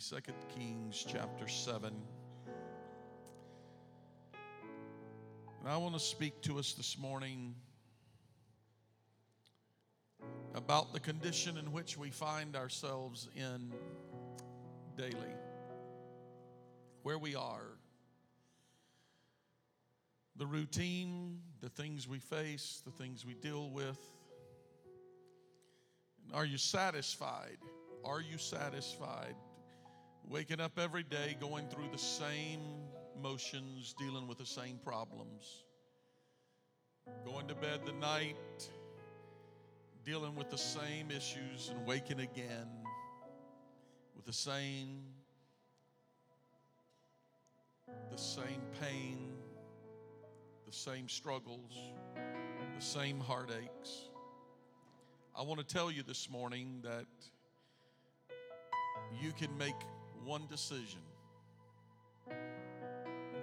Second Kings chapter 7. And I want to speak to us this morning about the condition in which we find ourselves in daily, where we are, the routine, the things we face, the things we deal with. Are you satisfied? Are you satisfied? Waking up every day, going through the same motions, dealing with the same problems. Going to bed the night, dealing with the same issues, and waking again with the same the same pain, the same struggles, the same heartaches. I want to tell you this morning that you can make one decision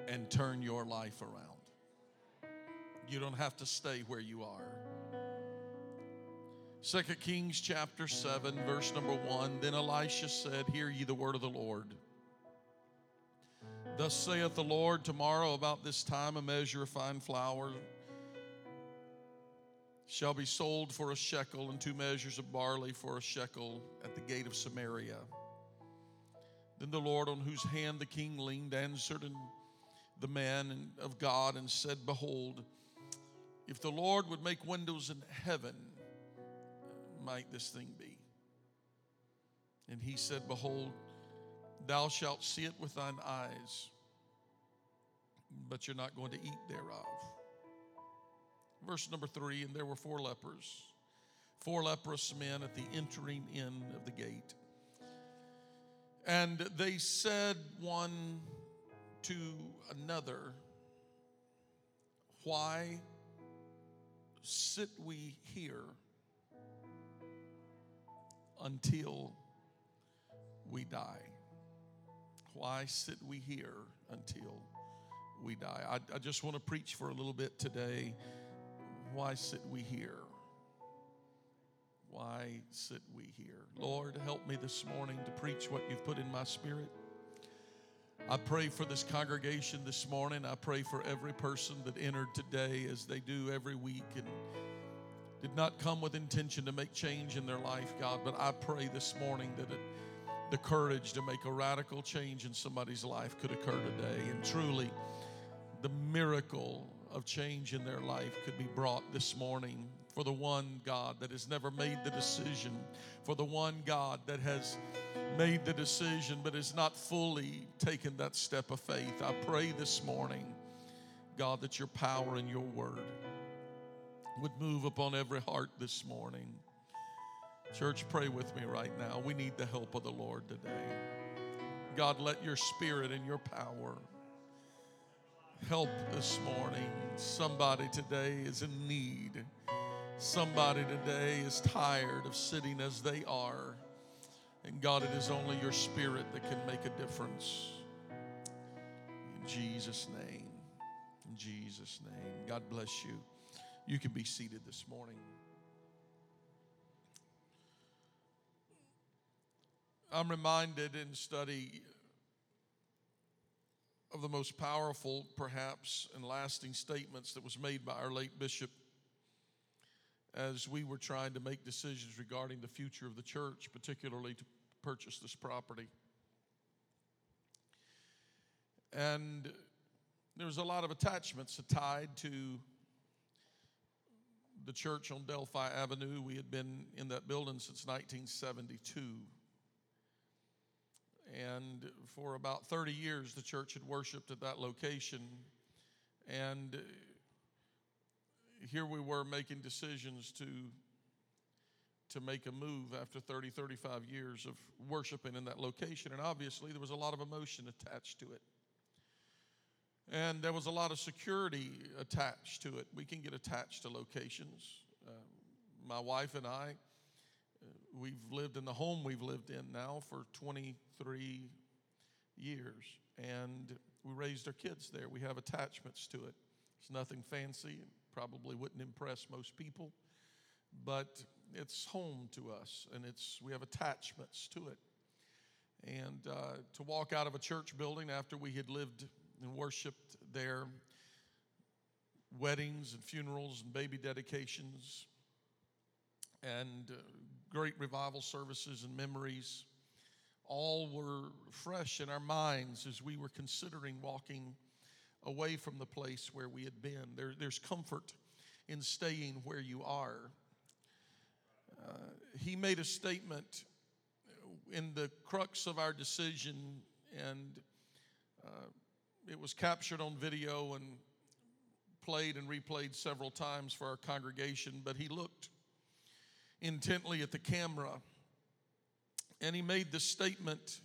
and turn your life around. You don't have to stay where you are. Second Kings chapter 7, verse number 1 Then Elisha said, Hear ye the word of the Lord. Thus saith the Lord, tomorrow about this time a measure of fine flour shall be sold for a shekel, and two measures of barley for a shekel at the gate of Samaria. Then the Lord, on whose hand the king leaned, answered and the man of God and said, Behold, if the Lord would make windows in heaven, might this thing be? And he said, Behold, thou shalt see it with thine eyes, but you're not going to eat thereof. Verse number three, and there were four lepers, four leprous men at the entering in of the gate. And they said one to another, Why sit we here until we die? Why sit we here until we die? I, I just want to preach for a little bit today. Why sit we here? Why sit we here? Lord, help me this morning to preach what you've put in my spirit. I pray for this congregation this morning. I pray for every person that entered today as they do every week and did not come with intention to make change in their life, God. But I pray this morning that it, the courage to make a radical change in somebody's life could occur today. And truly, the miracle of change in their life could be brought this morning for the one God that has never made the decision, for the one God that has made the decision but has not fully taken that step of faith. I pray this morning, God, that your power and your word would move upon every heart this morning. Church, pray with me right now. We need the help of the Lord today. God, let your spirit and your power help this morning. Somebody today is in need. Somebody today is tired of sitting as they are. And God, it is only your spirit that can make a difference. In Jesus' name. In Jesus' name. God bless you. You can be seated this morning. I'm reminded in study of the most powerful, perhaps, and lasting statements that was made by our late bishop as we were trying to make decisions regarding the future of the church, particularly to purchase this property. And there was a lot of attachments tied to the church on Delphi Avenue. We had been in that building since 1972. And for about 30 years, the church had worshiped at that location. And here we were making decisions to, to make a move after 30, 35 years of worshiping in that location. And obviously, there was a lot of emotion attached to it. And there was a lot of security attached to it. We can get attached to locations. Uh, my wife and I, uh, we've lived in the home we've lived in now for 23 years. And we raised our kids there. We have attachments to it. It's nothing fancy, probably wouldn't impress most people, but it's home to us and it's, we have attachments to it. And uh, to walk out of a church building after we had lived and worshiped there, weddings and funerals and baby dedications, and uh, great revival services and memories. All were fresh in our minds as we were considering walking away from the place where we had been. There, there's comfort in staying where you are. Uh, he made a statement in the crux of our decision, and uh, it was captured on video and played and replayed several times for our congregation, but he looked intently at the camera and he made the statement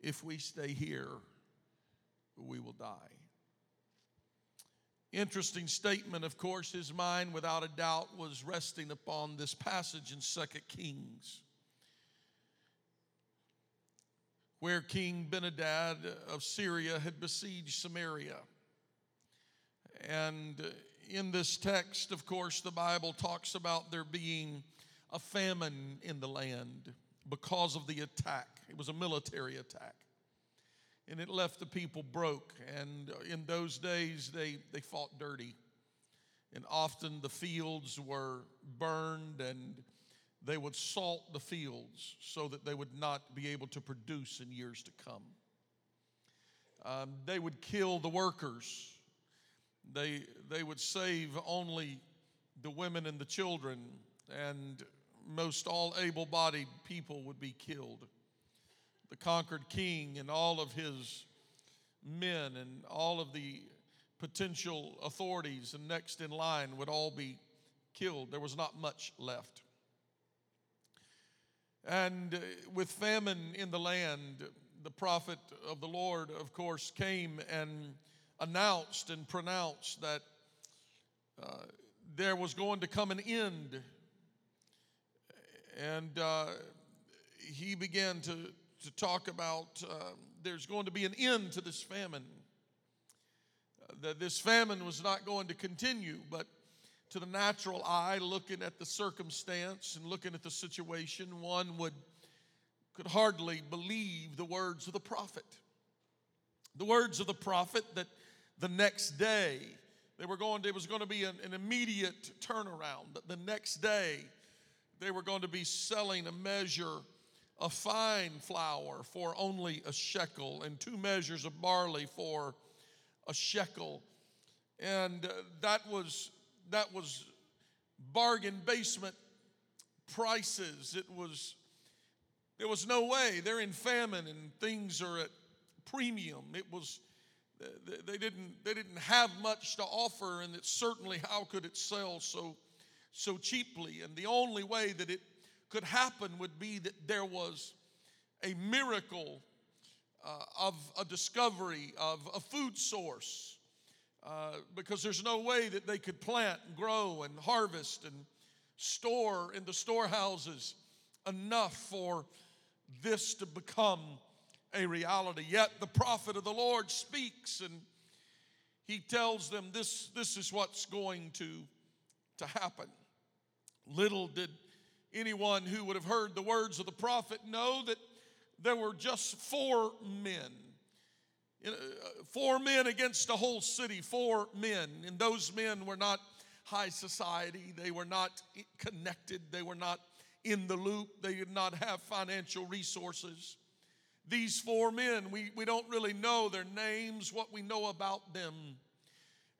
if we stay here, we will die. Interesting statement, of course, his mind without a doubt was resting upon this passage in Second Kings where King Benhadad of Syria had besieged Samaria. And in this text, of course, the Bible talks about there being a famine in the land because of the attack. It was a military attack. And it left the people broke. And in those days, they, they fought dirty. And often the fields were burned and they would salt the fields so that they would not be able to produce in years to come. Um, they would kill the workers. They, they would save only the women and the children, and most all able bodied people would be killed. The conquered king and all of his men and all of the potential authorities and next in line would all be killed. There was not much left. And uh, with famine in the land, the prophet of the Lord, of course, came and announced and pronounced that uh, there was going to come an end. And uh, he began to, to talk about uh, there's going to be an end to this famine. Uh, that this famine was not going to continue, but to the natural eye, looking at the circumstance and looking at the situation, one would could hardly believe the words of the prophet. The words of the prophet that the next day they were going to, it was going to be an, an immediate turnaround. That the next day they were going to be selling a measure of fine flour for only a shekel and two measures of barley for a shekel. And uh, that was that was bargain basement prices. It was, there was no way. They're in famine and things are at premium. It was, they didn't, they didn't have much to offer, and it certainly, how could it sell so, so cheaply? And the only way that it could happen would be that there was a miracle uh, of a discovery of a food source uh, because there's no way that they could plant and grow and harvest and store in the storehouses enough for this to become a reality. Yet the prophet of the Lord speaks and he tells them this, this is what's going to, to happen. Little did anyone who would have heard the words of the prophet know that there were just four men uh, four men against a whole city, four men. And those men were not high society. They were not connected. They were not in the loop. They did not have financial resources. These four men, we, we don't really know their names. What we know about them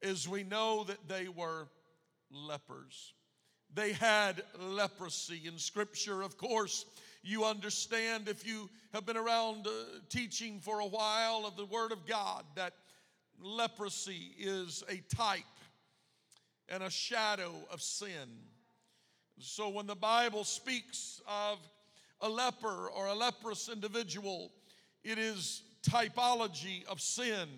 is we know that they were lepers. They had leprosy. In Scripture, of course, you understand if you have been around uh, teaching for a while of the Word of God that leprosy is a type and a shadow of sin. So when the Bible speaks of a leper or a leprous individual, it is typology of sin.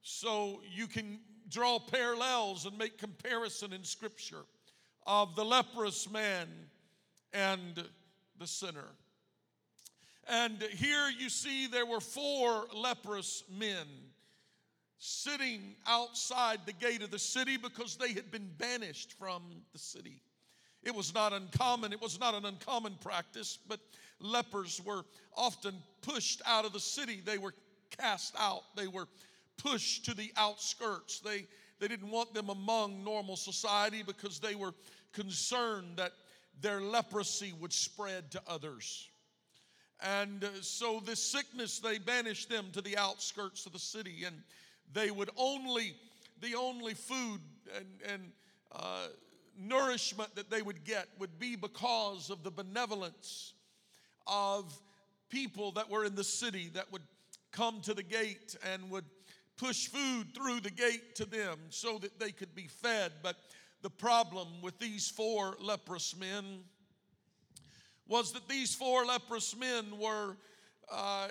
So you can draw parallels and make comparison in Scripture of the leprous man and the sinner. And here you see there were four leprous men sitting outside the gate of the city because they had been banished from the city. It was not uncommon, it was not an uncommon practice, but lepers were often pushed out of the city. They were cast out, they were pushed to the outskirts. They, they didn't want them among normal society because they were concerned that their leprosy would spread to others. And uh, so, this sickness, they banished them to the outskirts of the city, and they would only, the only food and, and uh, nourishment that they would get would be because of the benevolence of people that were in the city that would come to the gate and would push food through the gate to them so that they could be fed. But the problem with these four leprous men was that these four leprous men were uh,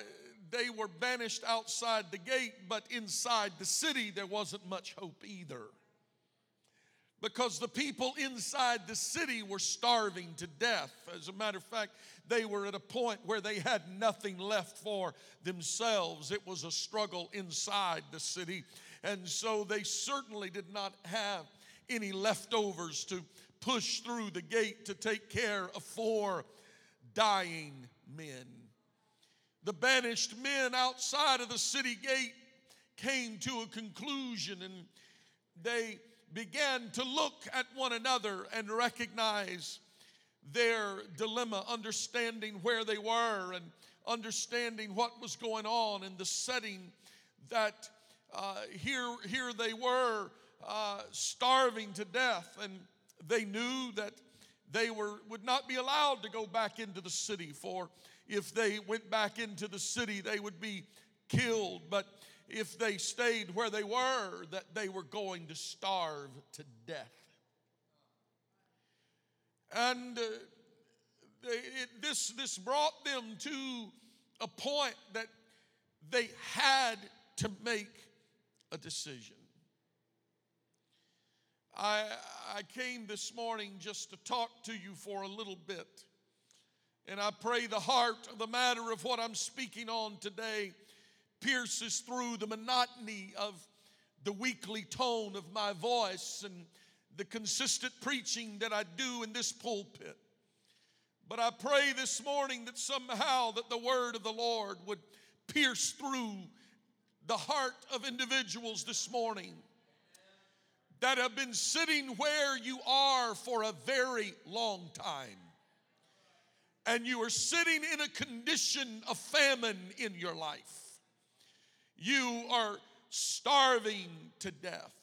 they were banished outside the gate but inside the city there wasn't much hope either because the people inside the city were starving to death. As a matter of fact they were at a point where they had nothing left for themselves. It was a struggle inside the city. And so they certainly did not have any leftovers to push through the gate to take care of four dying men. The banished men outside of the city gate came to a conclusion and they began to look at one another and recognize their dilemma, understanding where they were and understanding what was going on in the setting that uh, here, here they were uh, starving to death, and they knew that they were, would not be allowed to go back into the city, for if they went back into the city, they would be killed. But if they stayed where they were, that they were going to starve to death. And uh, they, it, this, this brought them to a point that they had to make a decision. I, I came this morning just to talk to you for a little bit. And I pray the heart of the matter of what I'm speaking on today pierces through the monotony of the weekly tone of my voice and the consistent preaching that I do in this pulpit. But I pray this morning that somehow that the word of the Lord would pierce through the heart of individuals this morning that have been sitting where you are for a very long time. And you are sitting in a condition of famine in your life. You are starving to death.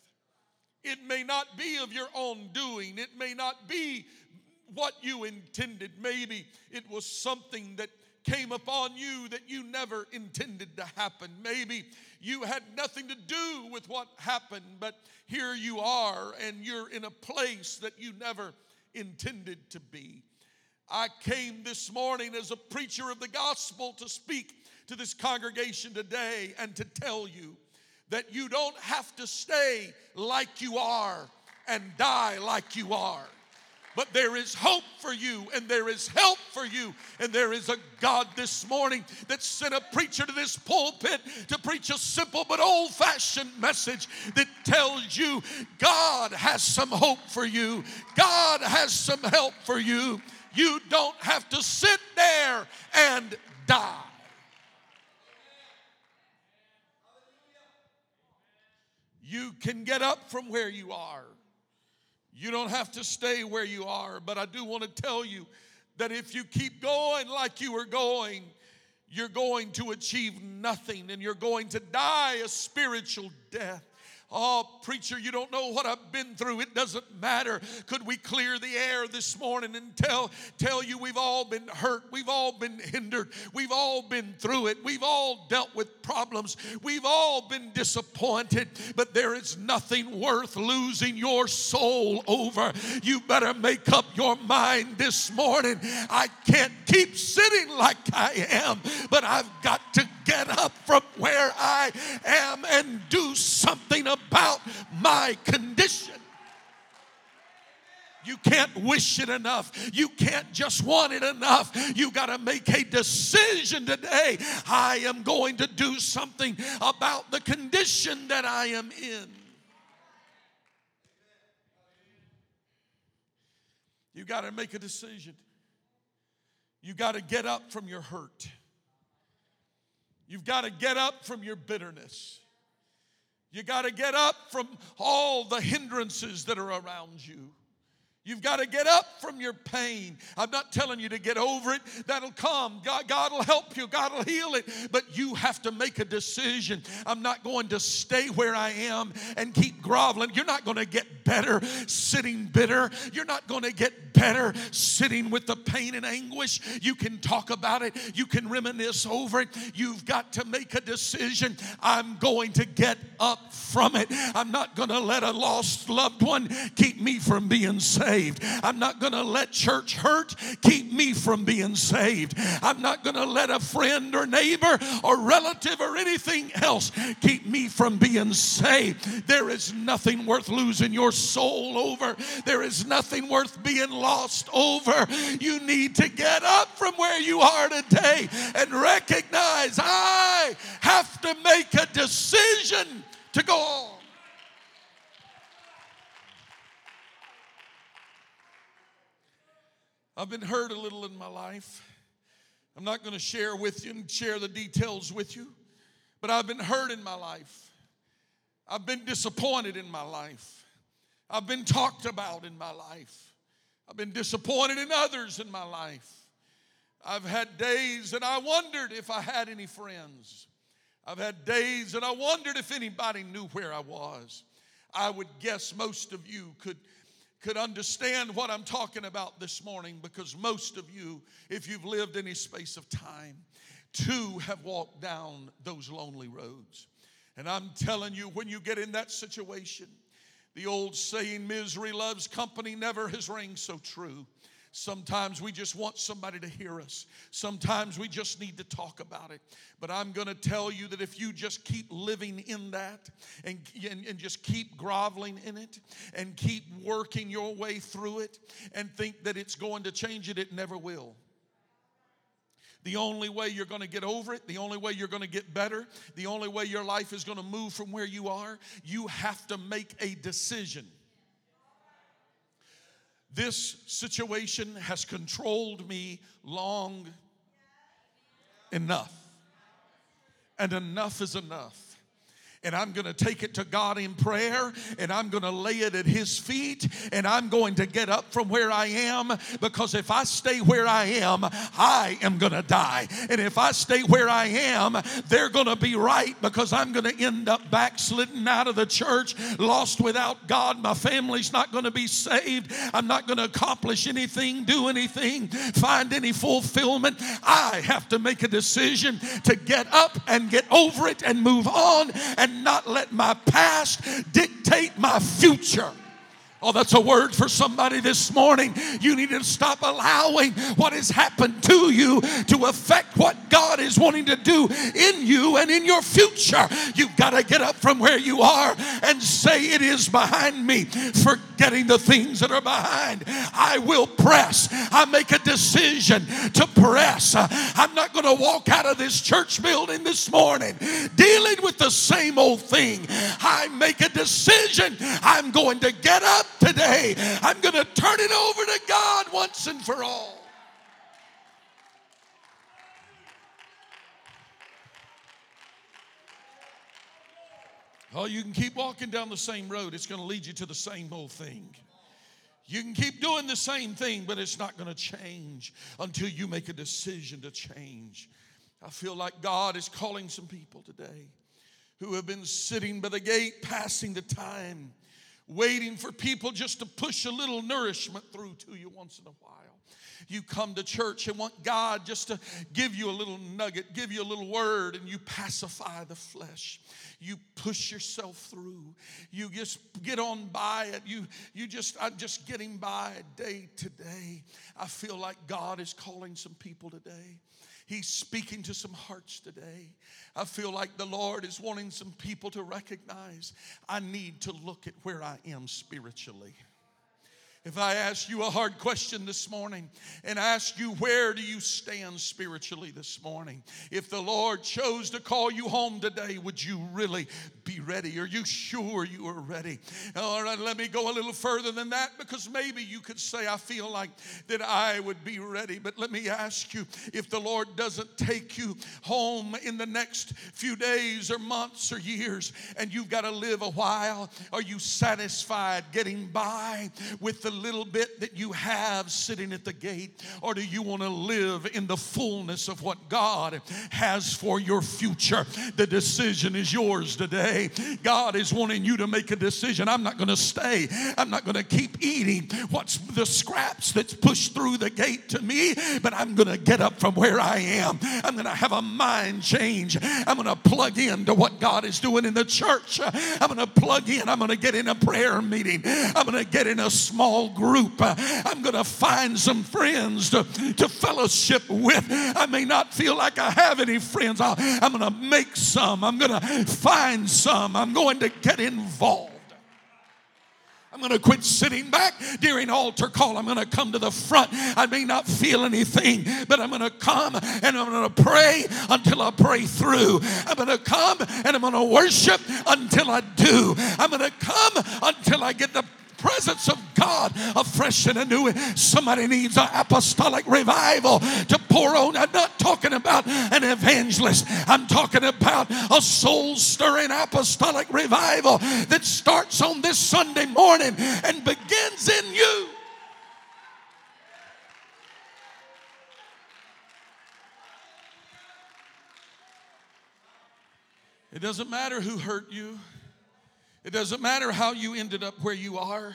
It may not be of your own doing, it may not be what you intended. Maybe it was something that came upon you that you never intended to happen. Maybe you had nothing to do with what happened, but here you are and you're in a place that you never intended to be. I came this morning as a preacher of the gospel to speak to this congregation today and to tell you that you don't have to stay like you are and die like you are. But there is hope for you, and there is help for you, and there is a God this morning that sent a preacher to this pulpit to preach a simple but old fashioned message that tells you God has some hope for you, God has some help for you. You don't have to sit there and die. You can get up from where you are. You don't have to stay where you are, but I do want to tell you that if you keep going like you were going, you're going to achieve nothing and you're going to die a spiritual death. Oh, preacher, you don't know what I've been through. It doesn't matter. Could we clear the air this morning and tell, tell you we've all been hurt? We've all been hindered. We've all been through it. We've all dealt with problems. We've all been disappointed. But there is nothing worth losing your soul over. You better make up your mind this morning. I can't keep sitting like I am, but I've got to get up from where I am and do something about my condition. You can't wish it enough. You can't just want it enough. You got to make a decision today. I am going to do something about the condition that I am in. You got to make a decision. You got to get up from your hurt. You've got to get up from your bitterness. You got to get up from all the hindrances that are around you. You've got to get up from your pain. I'm not telling you to get over it. That'll come. God, God will help you. God will heal it. But you have to make a decision. I'm not going to stay where I am and keep groveling. You're not going to get better sitting bitter. You're not going to get better sitting with the pain and anguish. You can talk about it. You can reminisce over it. You've got to make a decision. I'm going to get up from it. I'm not going to let a lost loved one keep me from being saved saved. I'm not going to let church hurt keep me from being saved. I'm not going to let a friend or neighbor or relative or anything else keep me from being saved. There is nothing worth losing your soul over. There is nothing worth being lost over. You need to get up from where you are today and recognize I have to make a decision to go on. I've been hurt a little in my life. I'm not going to share with you and share the details with you, but I've been hurt in my life. I've been disappointed in my life. I've been talked about in my life. I've been disappointed in others in my life. I've had days that I wondered if I had any friends. I've had days that I wondered if anybody knew where I was. I would guess most of you could could understand what I'm talking about this morning because most of you, if you've lived any space of time, too have walked down those lonely roads. And I'm telling you, when you get in that situation, the old saying, misery loves company, never has rang so true. Sometimes we just want somebody to hear us. Sometimes we just need to talk about it. But I'm going to tell you that if you just keep living in that and, and, and, just keep groveling in it and keep working your way through it and think that it's going to change it, it never will. The only way you're going to get over it, the only way you're going to get better, the only way your life is going to move from where you are, you have to make a decision. This situation has controlled me long enough. And enough is enough and I'm going to take it to God in prayer and I'm going to lay it at His feet and I'm going to get up from where I am because if I stay where I am, I am going to die. And if I stay where I am, they're going to be right because I'm going to end up backslidden out of the church, lost without God. My family's not going to be saved. I'm not going to accomplish anything, do anything, find any fulfillment. I have to make a decision to get up and get over it and move on and and not let my past dictate my future. Oh, that's a word for somebody this morning. You need to stop allowing what has happened to you to affect what God is wanting to do in you and in your future. You've got to get up from where you are and say, It is behind me, forgetting the things that are behind. I will press. I make a decision to press. I'm not going to walk out of this church building this morning dealing with the same old thing. I make a decision. I'm going to get up today. I'm going to turn it over to God once and for all. Oh, you can keep walking down the same road. It's going to lead you to the same old thing. You can keep doing the same thing, but it's not going to change until you make a decision to change. I feel like God is calling some people today who have been sitting by the gate, passing the time, waiting for people just to push a little nourishment through to you once in a while. You come to church and want God just to give you a little nugget, give you a little word, and you pacify the flesh. You push yourself through. You just get on by it. You, you just, I'm just getting by day to day. I feel like God is calling some people today. He's speaking to some hearts today. I feel like the Lord is wanting some people to recognize I need to look at where I am spiritually. If I ask you a hard question this morning and ask you, where do you stand spiritually this morning? If the Lord chose to call you home today, would you really be ready? Are you sure you are ready? All right, let me go a little further than that because maybe you could say, I feel like that I would be ready. But let me ask you, if the Lord doesn't take you home in the next few days or months or years and you've got to live a while, are you satisfied getting by with the little bit that you have sitting at the gate? Or do you want to live in the fullness of what God has for your future? The decision is yours today. God is wanting you to make a decision. I'm not going to stay. I'm not going to keep eating what's the scraps that's pushed through the gate to me, but I'm going to get up from where I am. I'm going to have a mind change. I'm going to plug into what God is doing in the church. I'm going to plug in. I'm going to get in a prayer meeting. I'm going to get in a small group. I'm going to find some friends to, to fellowship with. I may not feel like I have any friends. i am going to make some. I'm going to find some. I'm going to get involved. I'm going to quit sitting back during altar call. I'm going to come to the front. I may not feel anything, but I'm going to come and I'm going to pray until I pray through. I'm going to come and I'm going to worship until I do. I'm going to come until I get the presence of God afresh and anew. Somebody needs an apostolic revival to pour on. I'm not talking about an evangelist, I'm talking about a soul stirring apostolic revival that starts on this Sunday morning and begins in you. It doesn't matter who hurt you. It doesn't matter how you ended up where you are.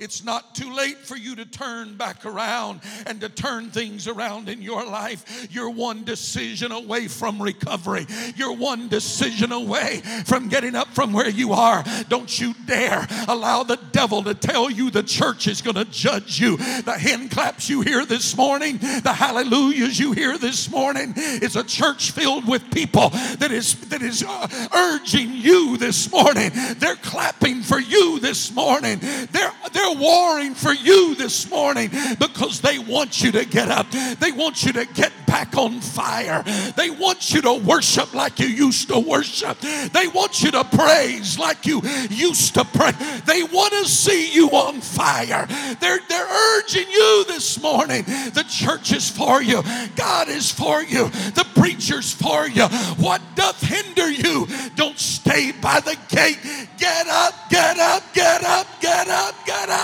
It's not too late for you to turn back around and to turn things around in your life. You're one decision away from recovery. You're one decision away from getting up from where you are. Don't you dare allow the devil to tell you the church is going to judge you. The hand claps you hear this morning, the hallelujahs you hear this morning, is a church filled with people that is that is uh, urging you this morning. They're clapping for you this morning. They're they're they're warring for you this morning because they want you to get up. They want you to get back on fire. They want you to worship like you used to worship. They want you to praise like you used to pray. They want to see you on fire. They're, they're urging you this morning. The church is for you, God is for you, the preacher's for you. What doth hinder you? Don't stay by the gate. Get up, get up, get up, get up, get up.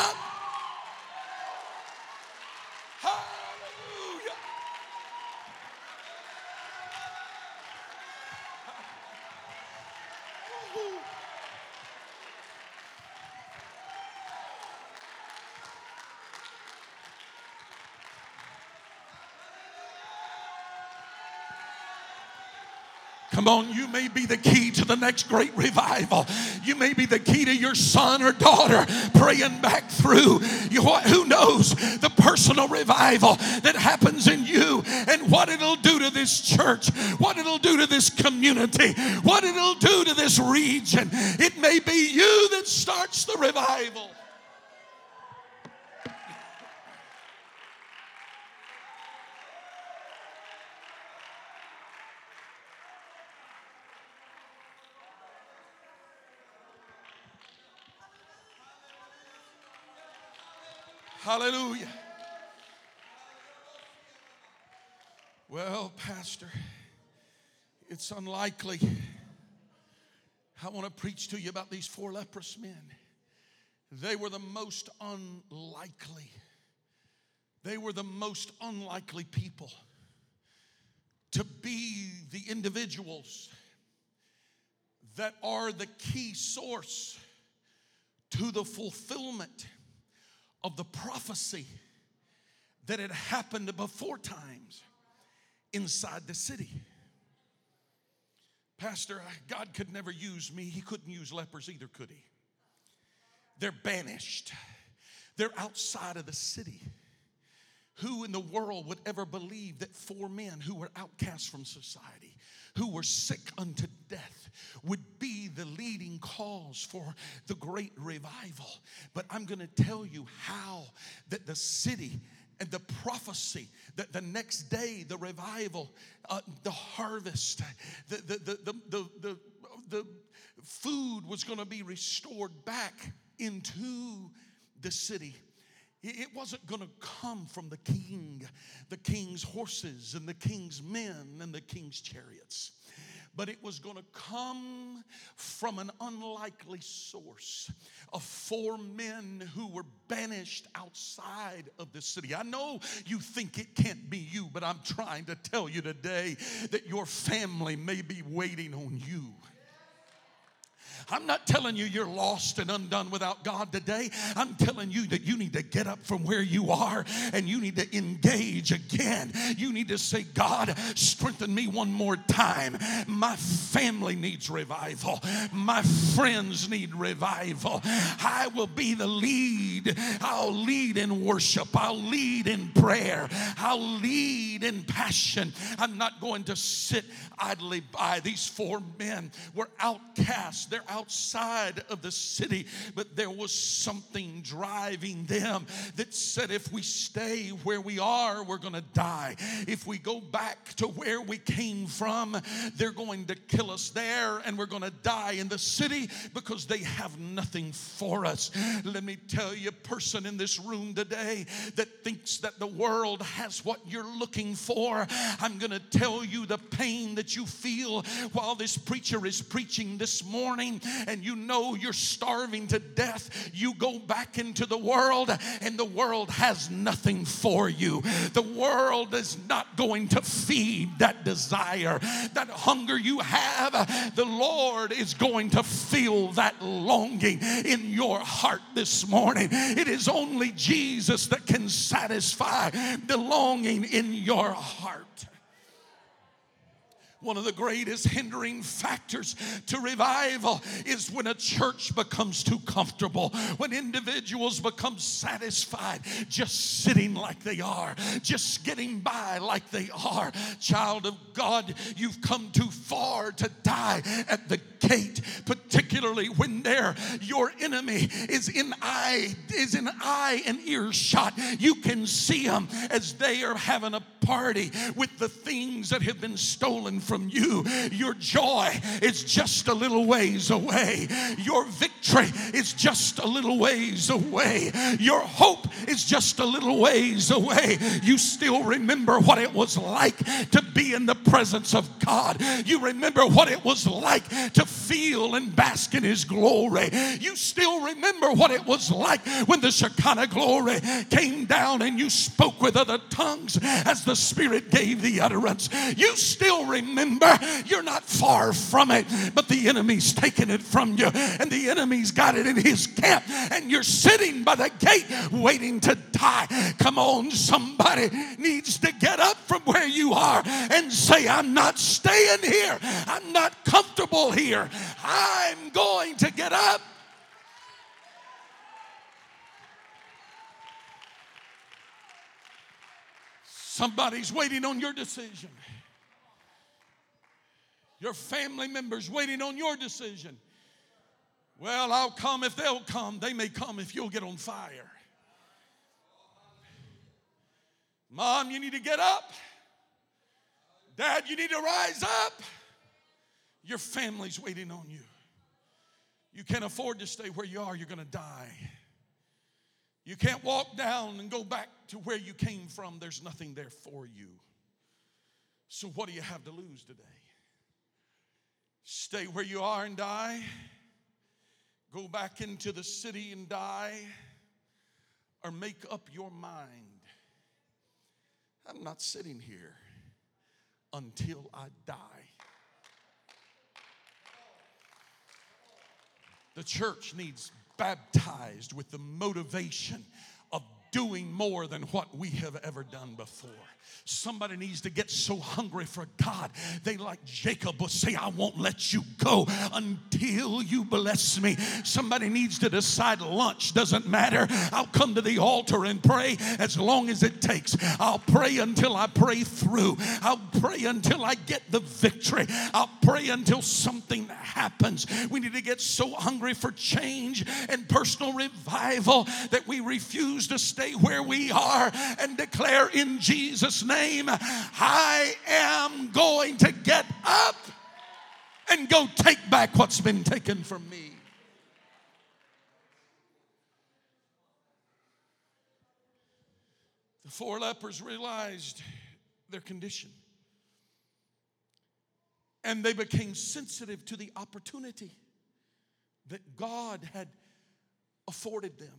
Come on, you may be the key to the next great revival. You may be the key to your son or daughter praying back through. You, who knows the personal revival that happens in you and what it'll do to this church, what it'll do to this community, what it'll do to this region. It may be you that starts the revival. Hallelujah. Well, Pastor, it's unlikely. I want to preach to you about these four leprous men. They were the most unlikely. They were the most unlikely people to be the individuals that are the key source to the fulfillment of the prophecy that had happened before times inside the city. Pastor, God could never use me. He couldn't use lepers either, could he? They're banished, they're outside of the city. Who in the world would ever believe that four men who were outcasts from society, who were sick unto death, would be the leading cause for the great revival? But I'm going to tell you how that the city and the prophecy that the next day, the revival, uh, the harvest, the, the, the, the, the, the, the food was going to be restored back into the city. It wasn't going to come from the king, the king's horses, and the king's men, and the king's chariots but it was going to come from an unlikely source of four men who were banished outside of the city. I know you think it can't be you, but I'm trying to tell you today that your family may be waiting on you. I'm not telling you you're lost and undone without God today. I'm telling you that you need to get up from where you are and you need to engage again. You need to say, God, strengthen me one more time. My family needs revival. My friends need revival. I will be the lead. I'll lead in worship. I'll lead in prayer. I'll lead in passion. I'm not going to sit idly by. These four men were outcasts. They're outside of the city, but there was something driving them that said, if we stay where we are, we're going to die. If we go back to where we came from, they're going to kill us there and we're going to die in the city because they have nothing for us. Let me tell you, person in this room today that thinks that the world has what you're looking for, I'm going to tell you the pain that you feel while this preacher is preaching this morning and you know you're starving to death, you go back into the world and the world has nothing for you. The world is not going to feed that desire, that hunger you have. The Lord is going to fill that longing in your heart this morning. It is only Jesus that can satisfy the longing in your heart. One of the greatest hindering factors to revival is when a church becomes too comfortable, when individuals become satisfied just sitting like they are, just getting by like they are. Child of God, you've come too far to die at the gate, particularly when there your enemy is in eye is in eye and earshot. You can see them as they are having a party with the things that have been stolen from you. Your joy is just a little ways away. Your victory is just a little ways away. Your hope is just a little ways away. You still remember what it was like to be in the presence of God. You remember what it was like to feel and bask in His glory. You still remember what it was like when the Shekinah glory came down and you spoke with other tongues as the Spirit gave the utterance. You still remember you're not far from it, but the enemy's taken it from you, and the enemy's got it in his camp, and you're sitting by the gate waiting to die. Come on, somebody needs to get up from where you are and say, I'm not staying here, I'm not comfortable here. I'm going to get up. Somebody's waiting on your decision. Your family members waiting on your decision. Well, I'll come if they'll come. They may come if you'll get on fire. Mom, you need to get up. Dad, you need to rise up. Your family's waiting on you. You can't afford to stay where you are, you're going to die. You can't walk down and go back to where you came from. There's nothing there for you. So, what do you have to lose today? Stay where you are and die? Go back into the city and die, or make up your mind. I'm not sitting here until I die. The church needs baptized with the motivation doing more than what we have ever done before. Somebody needs to get so hungry for God. They, like Jacob, will say, I won't let you go until you bless me. Somebody needs to decide lunch doesn't matter. I'll come to the altar and pray as long as it takes. I'll pray until I pray through. I'll pray until I get the victory. I'll pray until something happens. We need to get so hungry for change and personal revival that we refuse to stay where we are and declare in Jesus' name name, I am going to get up and go take back what's been taken from me. The four lepers realized their condition and they became sensitive to the opportunity that God had afforded them.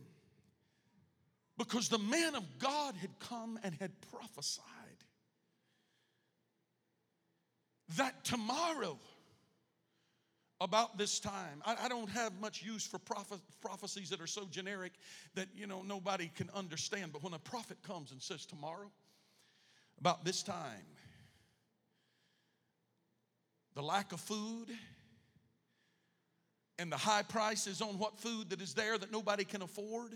Because the man of God had come and had prophesied that tomorrow, about this time, I, I don't have much use for prophet, prophecies that are so generic that you know nobody can understand. But when a prophet comes and says tomorrow, about this time, the lack of food and the high prices on what food that is there that nobody can afford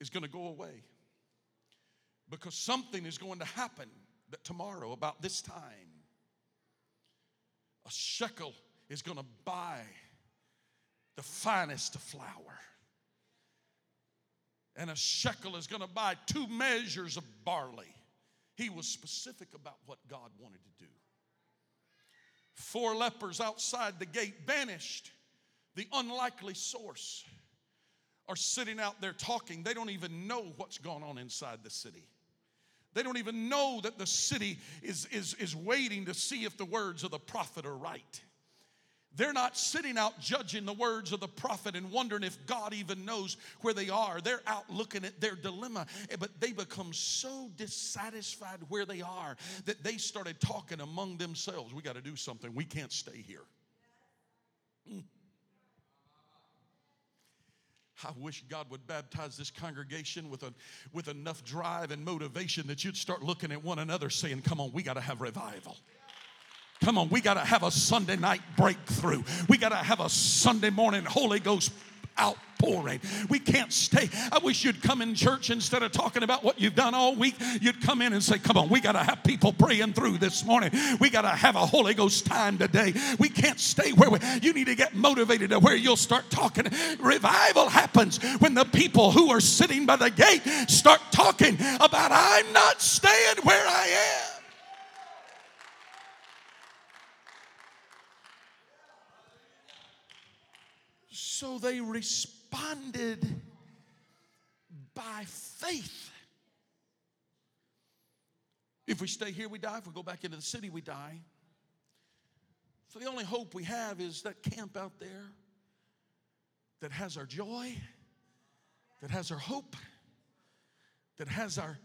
is going to go away. Because something is going to happen that tomorrow, about this time, a shekel is going to buy the finest of flour. And a shekel is going to buy two measures of barley. He was specific about what God wanted to do. Four lepers outside the gate banished the unlikely source are sitting out there talking. They don't even know what's going on inside the city. They don't even know that the city is, is, is waiting to see if the words of the prophet are right. They're not sitting out judging the words of the prophet and wondering if God even knows where they are. They're out looking at their dilemma, eh, but they become so dissatisfied where they are that they started talking among themselves. We got to do something. We can't stay here. Mm. I wish God would baptize this congregation with, a, with enough drive and motivation that you'd start looking at one another saying, Come on, we got to have revival. Come on, we got to have a Sunday night breakthrough. We got to have a Sunday morning Holy Ghost outpouring. We can't stay. I wish you'd come in church instead of talking about what you've done all week. You'd come in and say, Come on, we got to have people praying through this morning. We got to have a Holy Ghost time today. We can't stay where we, you need to get motivated to where you'll start talking. Revival happens when the people who are sitting by the gate start talking about, I'm not staying where I am. So they responded by faith. If we stay here, we die. If we go back into the city, we die. So the only hope we have is that camp out there that has our joy, that has our hope, that has our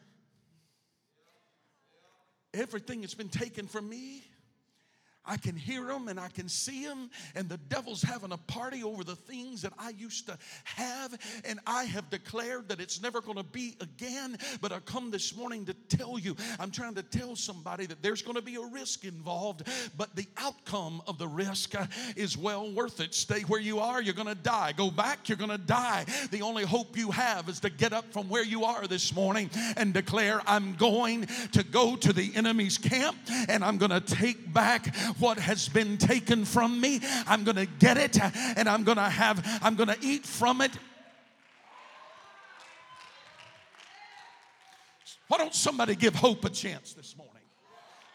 everything that's been taken from me I can hear them and I can see them, and the devil's having a party over the things that I used to have, and I have declared that it's never going to be again. But I come this morning to tell you, I'm trying to tell somebody that there's going to be a risk involved, but the outcome of the risk uh, is well worth it. Stay where you are, you're going to die. Go back, you're going to die. The only hope you have is to get up from where you are this morning and declare, I'm going to go to the enemy's camp and I'm going to take back what has been taken from me. I'm going to get it and I'm going to have, I'm going to eat from it. Why don't somebody give hope a chance this morning?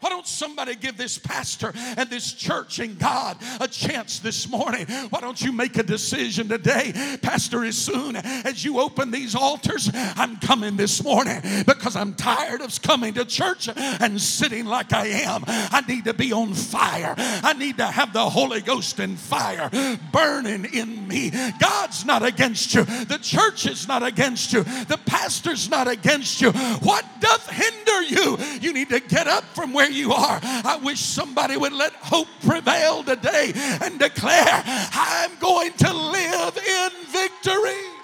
Why don't somebody give this pastor and this church and God a chance this morning? Why don't you make a decision today? Pastor, as soon as you open these altars, I'm coming this morning because I'm tired of coming to church and sitting like I am. I need to be on fire. I need to have the Holy Ghost and fire burning in me. God's not against you. The church is not against you. The pastor's not against you. What doth hinder you? You need to get up from where you are. I wish somebody would let hope prevail today and declare, I'm going to live in victory.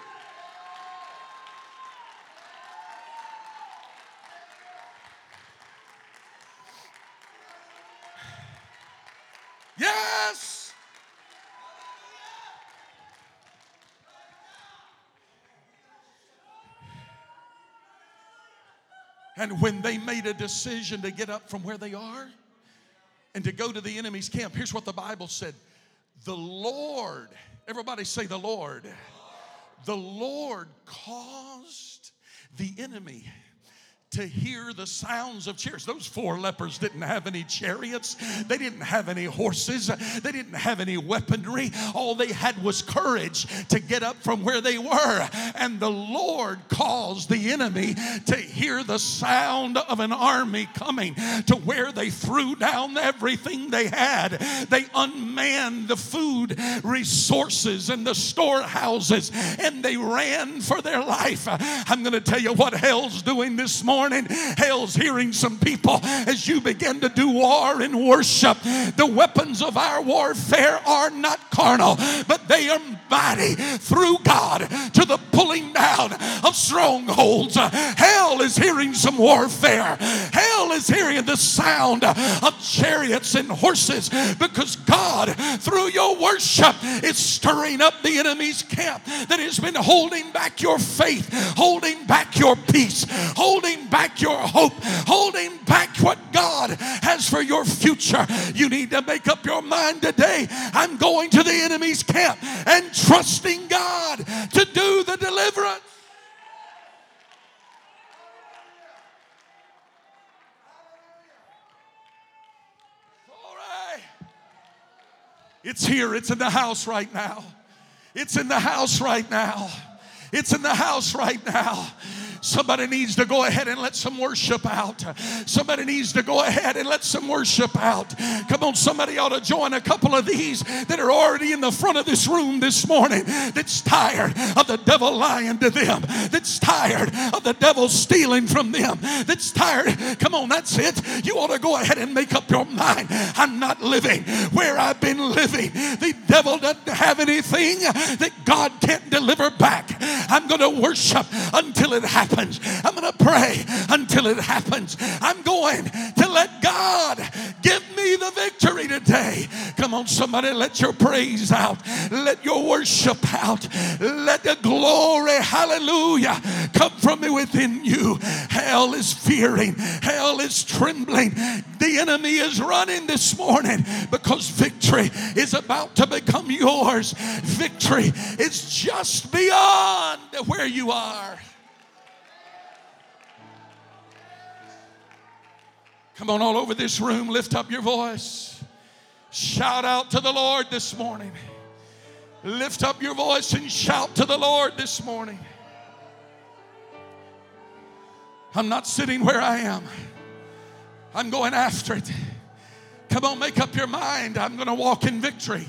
And when they made a decision to get up from where they are and to go to the enemy's camp, here's what the Bible said The Lord, everybody say, The Lord. The Lord caused the enemy to hear the sounds of cheers. Those four lepers didn't have any chariots, they didn't have any horses, they didn't have any weaponry. All they had was courage to get up from where they were. And the Lord caused the enemy to hear the sound of an army coming to where they threw down everything they had. They unmanned the food resources and the storehouses and they ran for their life. I'm going to tell you what hell's doing this morning morning, hell's hearing some people as you begin to do war and worship. The weapons of our warfare are not carnal, but they are mighty through God to the pulling down of strongholds. Hell is hearing some warfare. Hell is hearing the sound of chariots and horses because God, through your worship, is stirring up the enemy's camp that has been holding back your faith, holding back your peace, holding back your hope, holding back what God has for your future. You need to make up your mind today. I'm going to the enemy's camp and trusting God to do the deliverance. It's here, it's in the house right now. It's in the house right now. It's in the house right now. Somebody needs to go ahead and let some worship out. Somebody needs to go ahead and let some worship out. Come on, somebody ought to join a couple of these that are already in the front of this room this morning that's tired of the devil lying to them, that's tired of the devil stealing from them, that's tired. Come on, that's it. You ought to go ahead and make up your mind. I'm not living where I've been living. The devil doesn't have anything that God can't deliver back. I'm going to worship until it happens happens. I'm going to pray until it happens. I'm going to let God give me the victory today. Come on, somebody, let your praise out. Let your worship out. Let the glory, hallelujah, come from me within you. Hell is fearing, hell is trembling. The enemy is running this morning because victory is about to become yours. Victory is just beyond where you are. Come on, all over this room, lift up your voice. Shout out to the Lord this morning. Lift up your voice and shout to the Lord this morning. I'm not sitting where I am, I'm going after it. Come on, make up your mind. I'm going to walk in victory.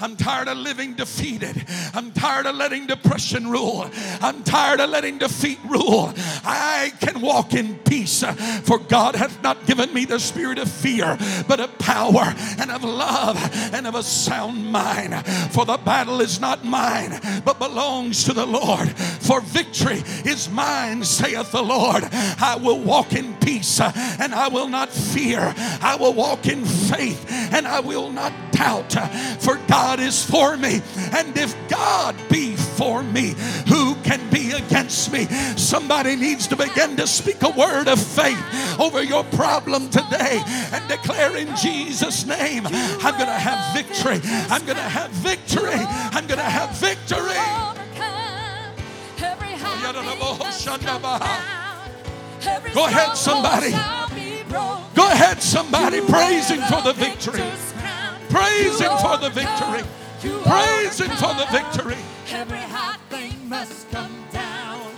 I'm tired of living defeated. I'm tired of letting depression rule. I'm tired of letting defeat rule. I can walk in peace, for God hath not given me the spirit of fear, but of power and of love and of a sound mind. For the battle is not mine, but belongs to the Lord. For victory is mine, saith the Lord. I will walk in peace and I will not fear. I will walk in faith and I will not doubt. For God God is for me. And if God be for me, who can be against me? Somebody needs to begin to speak a word of faith over your problem today and declare in Jesus' name, I'm going to have victory. I'm going to have victory. I'm going to have victory. Go ahead, somebody. Go ahead, somebody. praising for the victory. Praise Him for the victory. Praise Him for the victory. Every hot thing must come down.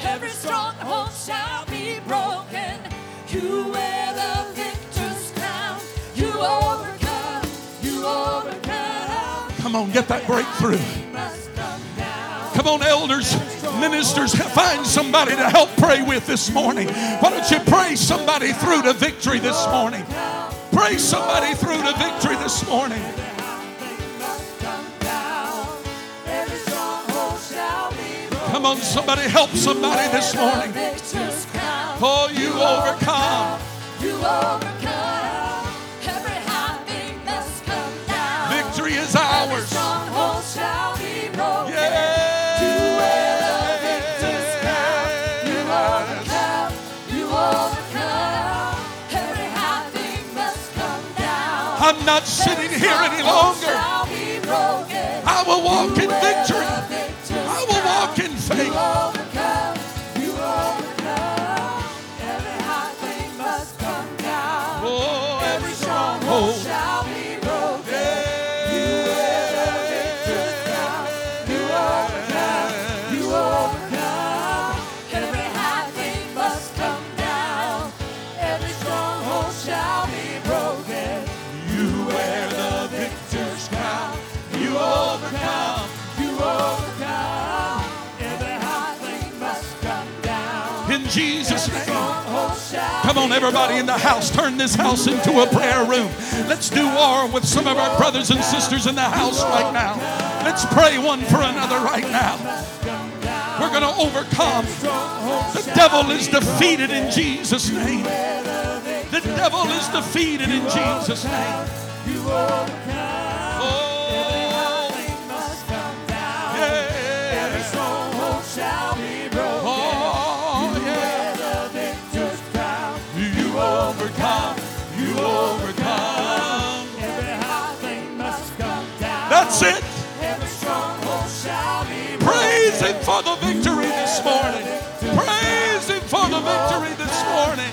Every stronghold shall be broken. You wear the victor's crown. You overcome. You overcome. Come on, get that breakthrough. Come. Come on, elders, ministers, find somebody to help pray with this morning. Why don't you pray somebody through to victory this morning? Pray somebody through to victory this morning. Every stronghold shall be broken. Come on, somebody help somebody this morning. Oh, you overcome. You overcome. I'm not sitting here any longer. Shall be broken. I will walk in victory. On, everybody in the house, turn this house into a prayer room. Let's do war with some of our brothers and sisters in the house right now. Let's pray one for another right now. We're going to overcome. The devil is defeated in Jesus' name. The devil is defeated in Jesus' name. That's it. Praise Him for the victory this morning. Praise Him for the victory this morning.